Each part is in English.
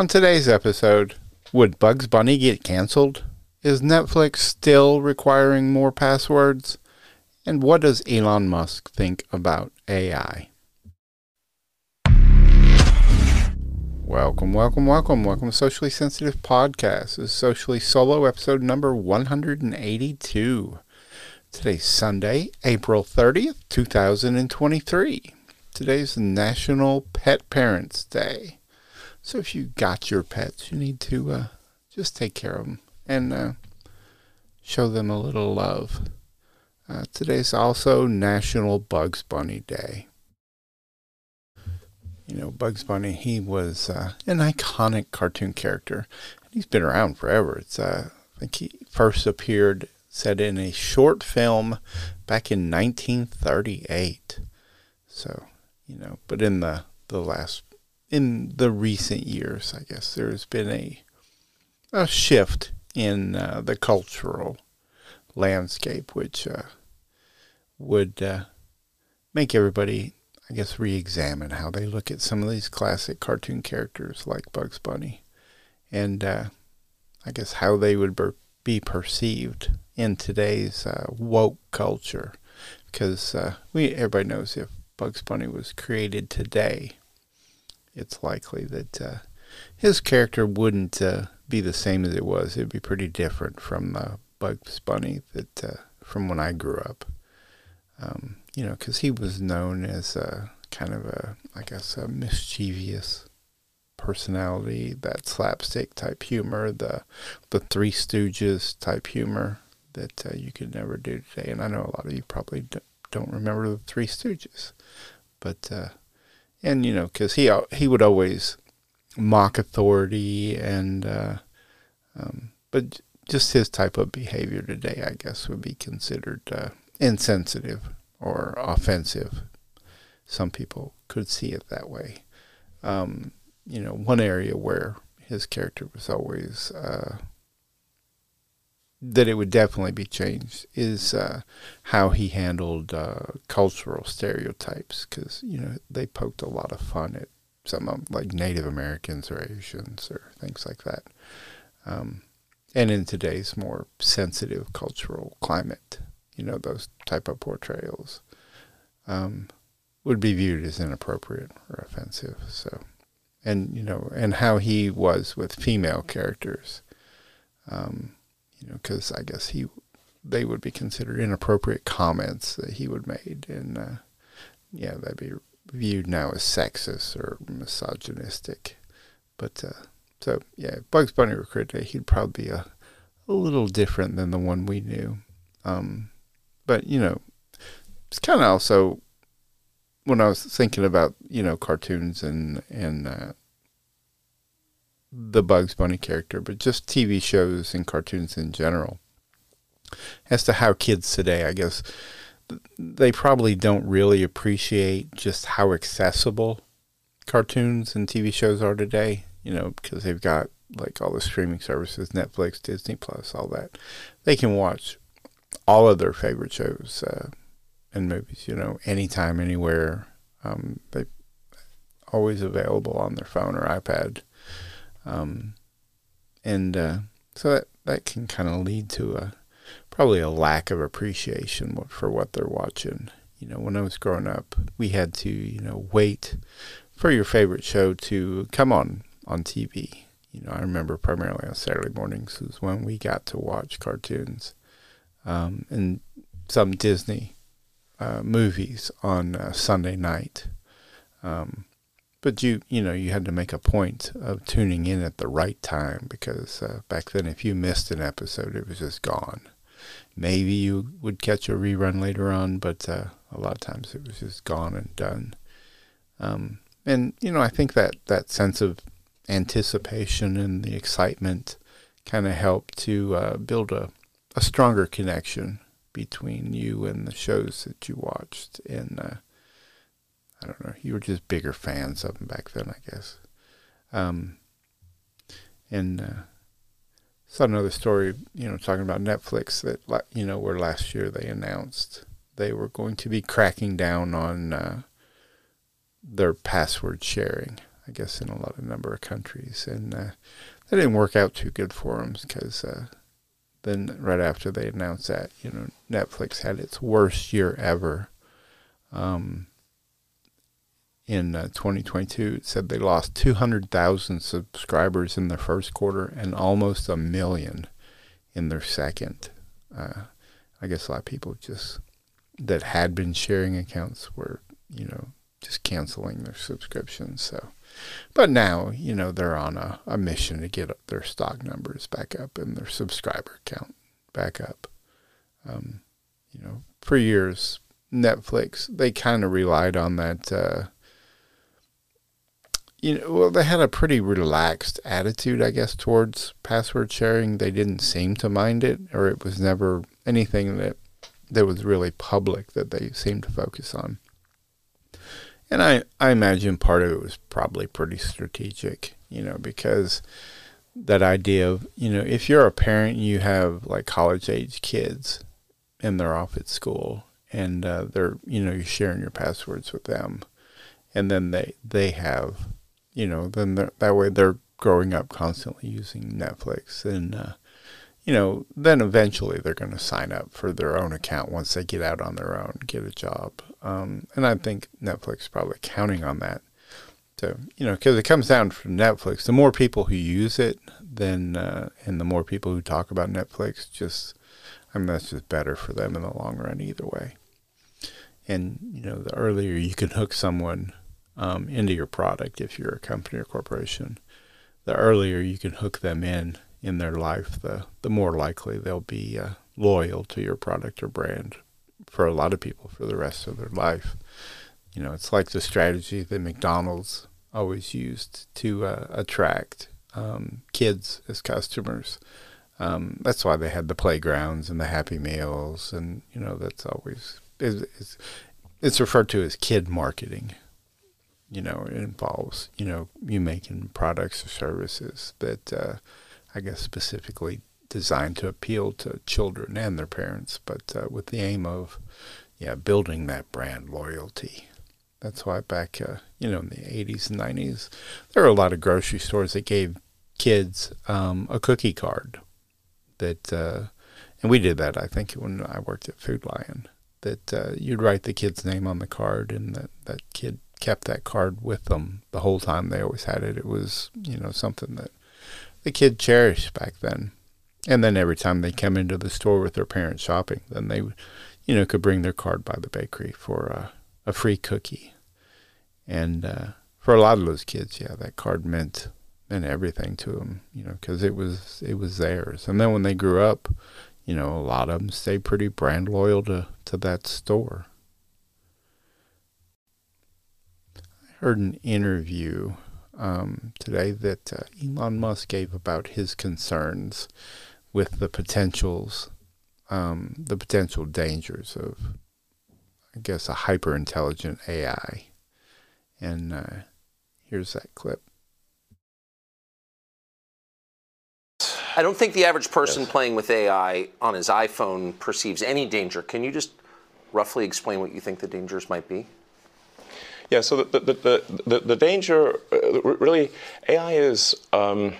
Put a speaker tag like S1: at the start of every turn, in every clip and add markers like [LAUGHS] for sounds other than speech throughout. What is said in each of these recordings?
S1: On today's episode, would Bugs Bunny get canceled? Is Netflix still requiring more passwords? And what does Elon Musk think about AI? Welcome, welcome, welcome, welcome to Socially Sensitive Podcast. This is Socially Solo, episode number 182. Today's Sunday, April 30th, 2023. Today's National Pet Parents Day. So if you got your pets, you need to uh, just take care of them and uh, show them a little love. Uh, today's also National Bugs Bunny Day. You know, Bugs Bunny, he was uh, an iconic cartoon character. He's been around forever. It's, uh, I think he first appeared, said, in a short film back in 1938. So, you know, but in the, the last in the recent years, I guess there's been a a shift in uh, the cultural landscape, which uh, would uh, make everybody, I guess, re-examine how they look at some of these classic cartoon characters like Bugs Bunny, and uh, I guess how they would be perceived in today's uh, woke culture, because uh, we everybody knows if Bugs Bunny was created today it's likely that uh, his character wouldn't uh, be the same as it was. It'd be pretty different from uh, Bugs Bunny that uh, from when I grew up. Um, you know, because he was known as a kind of a, I guess, a mischievous personality, that slapstick type humor, the the Three Stooges type humor that uh, you could never do today. And I know a lot of you probably don't remember the Three Stooges, but uh, and you know, because he he would always mock authority and, uh, um, but just his type of behavior today, I guess, would be considered uh, insensitive or offensive. Some people could see it that way. Um, you know, one area where his character was always uh, that it would definitely be changed is uh, how he handled uh, cultural stereotypes because you know they poked a lot of fun at some of like Native Americans or Asians or things like that. Um, and in today's more sensitive cultural climate, you know those type of portrayals um, would be viewed as inappropriate or offensive. So, and you know, and how he was with female characters. Um, you know, because I guess he they would be considered inappropriate comments that he would made, and uh, yeah, that'd be viewed now as sexist or misogynistic. But uh, so yeah, Bugs Bunny recruited, he'd probably be a a little different than the one we knew. Um, but you know, it's kind of also when I was thinking about you know cartoons and and uh, the Bugs Bunny character, but just TV shows and cartoons in general. As to how kids today, I guess, they probably don't really appreciate just how accessible cartoons and TV shows are today, you know, because they've got like all the streaming services, Netflix, Disney Plus, all that. They can watch all of their favorite shows uh, and movies, you know, anytime, anywhere. Um, they always available on their phone or iPad. Um, and uh, so that, that can kind of lead to a probably a lack of appreciation for what they're watching. You know, when I was growing up, we had to, you know, wait for your favorite show to come on on TV. You know, I remember primarily on Saturday mornings was when we got to watch cartoons um, and some Disney uh, movies on uh, Sunday night. Um, but you, you know, you had to make a point of tuning in at the right time because uh, back then, if you missed an episode, it was just gone. Maybe you would catch a rerun later on, but uh, a lot of times it was just gone and done. Um, and you know, I think that that sense of anticipation and the excitement kind of helped to uh, build a, a stronger connection between you and the shows that you watched. And I don't know. You were just bigger fans of them back then, I guess. Um, and uh, saw another story, you know, talking about Netflix that, you know, where last year they announced they were going to be cracking down on uh, their password sharing. I guess, in a lot of number of countries, and uh, that didn't work out too good for them because uh, then right after they announced that, you know, Netflix had its worst year ever. Um, in uh, 2022, it said they lost 200,000 subscribers in their first quarter and almost a million in their second. Uh, I guess a lot of people just that had been sharing accounts were, you know, just canceling their subscriptions. So, but now, you know, they're on a, a mission to get their stock numbers back up and their subscriber count back up. Um, you know, for years, Netflix, they kind of relied on that. Uh, you know, well, they had a pretty relaxed attitude, I guess, towards password sharing. They didn't seem to mind it, or it was never anything that that was really public that they seemed to focus on. And I, I imagine part of it was probably pretty strategic, you know, because that idea of, you know, if you're a parent and you have like college age kids and they're off at school and uh, they're, you know, you're sharing your passwords with them and then they, they have, you know, then that way they're growing up constantly using Netflix and, uh, you know, then eventually they're going to sign up for their own account once they get out on their own, get a job. Um, and I think Netflix is probably counting on that. So, you know, because it comes down to Netflix. The more people who use it, then, uh, and the more people who talk about Netflix, just, I mean, that's just better for them in the long run either way. And, you know, the earlier you can hook someone um, into your product, if you're a company or corporation, the earlier you can hook them in in their life, the the more likely they'll be uh, loyal to your product or brand for a lot of people for the rest of their life. You know, it's like the strategy that McDonald's always used to uh, attract um, kids as customers. Um, that's why they had the playgrounds and the Happy Meals, and you know that's always it's, it's referred to as kid marketing. You know, it involves you know you making products or services that uh, I guess specifically designed to appeal to children and their parents, but uh, with the aim of, yeah, building that brand loyalty. That's why back, uh, you know, in the 80s and 90s, there were a lot of grocery stores that gave kids um, a cookie card. That, uh, and we did that, I think, when I worked at Food Lion. That uh, you'd write the kid's name on the card, and that that kid kept that card with them the whole time they always had it. It was, you know, something that the kid cherished back then. And then every time they come into the store with their parents shopping, then they, you know, could bring their card by the bakery for a, a free cookie. And uh, for a lot of those kids, yeah, that card meant meant everything to them, you know, because it was it was theirs. And then when they grew up, you know, a lot of them stayed pretty brand loyal to to that store. Heard an interview um, today that uh, Elon Musk gave about his concerns with the potentials, um, the potential dangers of, I guess, a hyper intelligent AI. And uh, here's that clip.
S2: I don't think the average person yes. playing with AI on his iPhone perceives any danger. Can you just roughly explain what you think the dangers might be?
S3: Yeah, so the, the, the, the, the danger, uh, really, AI is um,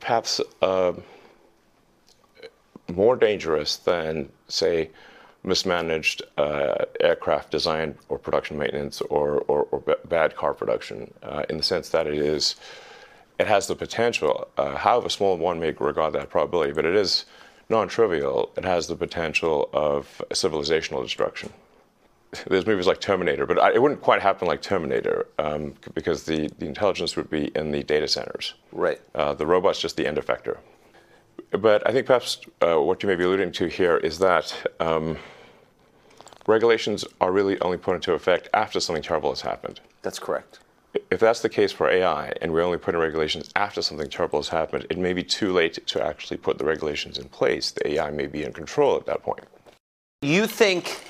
S3: perhaps uh, more dangerous than, say, mismanaged uh, aircraft design or production maintenance or, or, or bad car production uh, in the sense that it is, it has the potential, uh, however small one may regard that probability, but it is non-trivial, it has the potential of civilizational destruction [LAUGHS] there's movies like Terminator, but I, it wouldn't quite happen like Terminator um, because the, the intelligence would be in the data centers.
S2: Right.
S3: Uh, the robot's just the end effector. But I think perhaps uh, what you may be alluding to here is that um, regulations are really only put into effect after something terrible has happened.
S2: That's correct.
S3: If that's the case for AI, and we're only putting regulations after something terrible has happened, it may be too late to actually put the regulations in place. The AI may be in control at that point.
S2: You think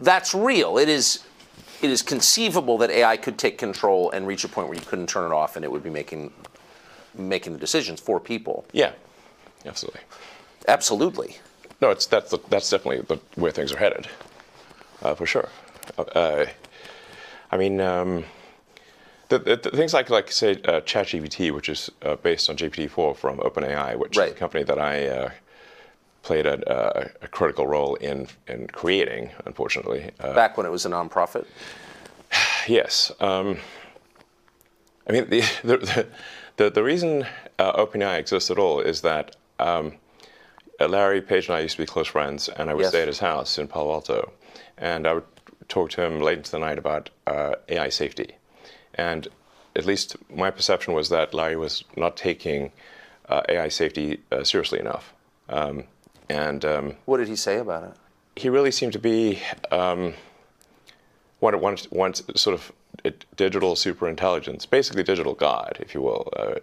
S2: that's real. It is it is conceivable that AI could take control and reach a point where you couldn't turn it off and it would be making making the decisions for people.
S3: Yeah, absolutely.
S2: Absolutely.
S3: No, it's that's the, that's definitely the where things are headed, uh, for sure. Uh, I mean, um, the, the, the things like like say uh, ChatGPT, which is uh, based on GPT-4 from OpenAI, which
S2: Right.
S3: is a company that I uh, played a, a, a critical role in in creating. Unfortunately, uh,
S2: Back when it was a nonprofit. [SIGHS]
S3: yes. Um, I mean, the [LAUGHS] the the, the reason uh, OpenAI exists at all is that um, uh, Larry Page and I used to be close friends, and I would
S2: Yes.
S3: stay at his house in Palo Alto, and I would talk to him late into the night about uh, AI safety. And at least my perception was that Larry was not taking uh, AI safety uh, seriously enough. Um, and um,
S2: What did he say about it?
S3: he really seemed to be um, wanted, wanted, wanted sort of a digital superintelligence, basically digital God, if you will, uh,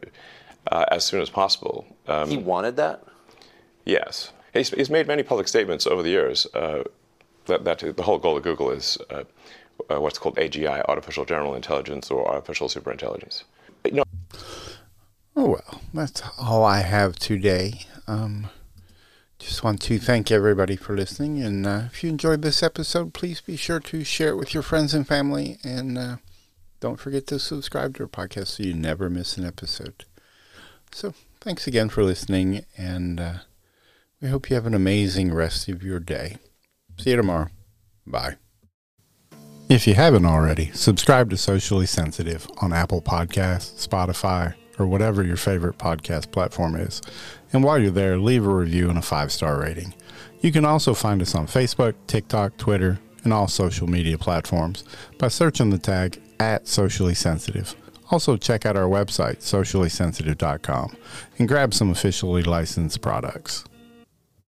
S3: uh, as soon as possible. Um,
S2: He wanted that.
S3: Yes. He's, he's made many public statements over the years uh, that, that the whole goal of Google is uh, uh, what's called AGI, artificial general intelligence or artificial superintelligence. But, you know,
S1: Oh, well, that's all I have today. Um, just want to thank everybody for listening. And uh, if you enjoyed this episode, please be sure to share it with your friends and family. And uh, don't forget to subscribe to our podcast so you never miss an episode. So thanks again for listening. And uh, we hope you have an amazing rest of your day. See you tomorrow. Bye. If you haven't already, subscribe to Socially Sensitive on Apple Podcasts, Spotify, or whatever your favorite podcast platform is. And while you're there, leave a review and a five star rating. You can also find us on Facebook, TikTok, Twitter, and all social media platforms by searching the tag at Socially Sensitive. Also, check out our website, sociallysensitive.com, and grab some officially licensed products.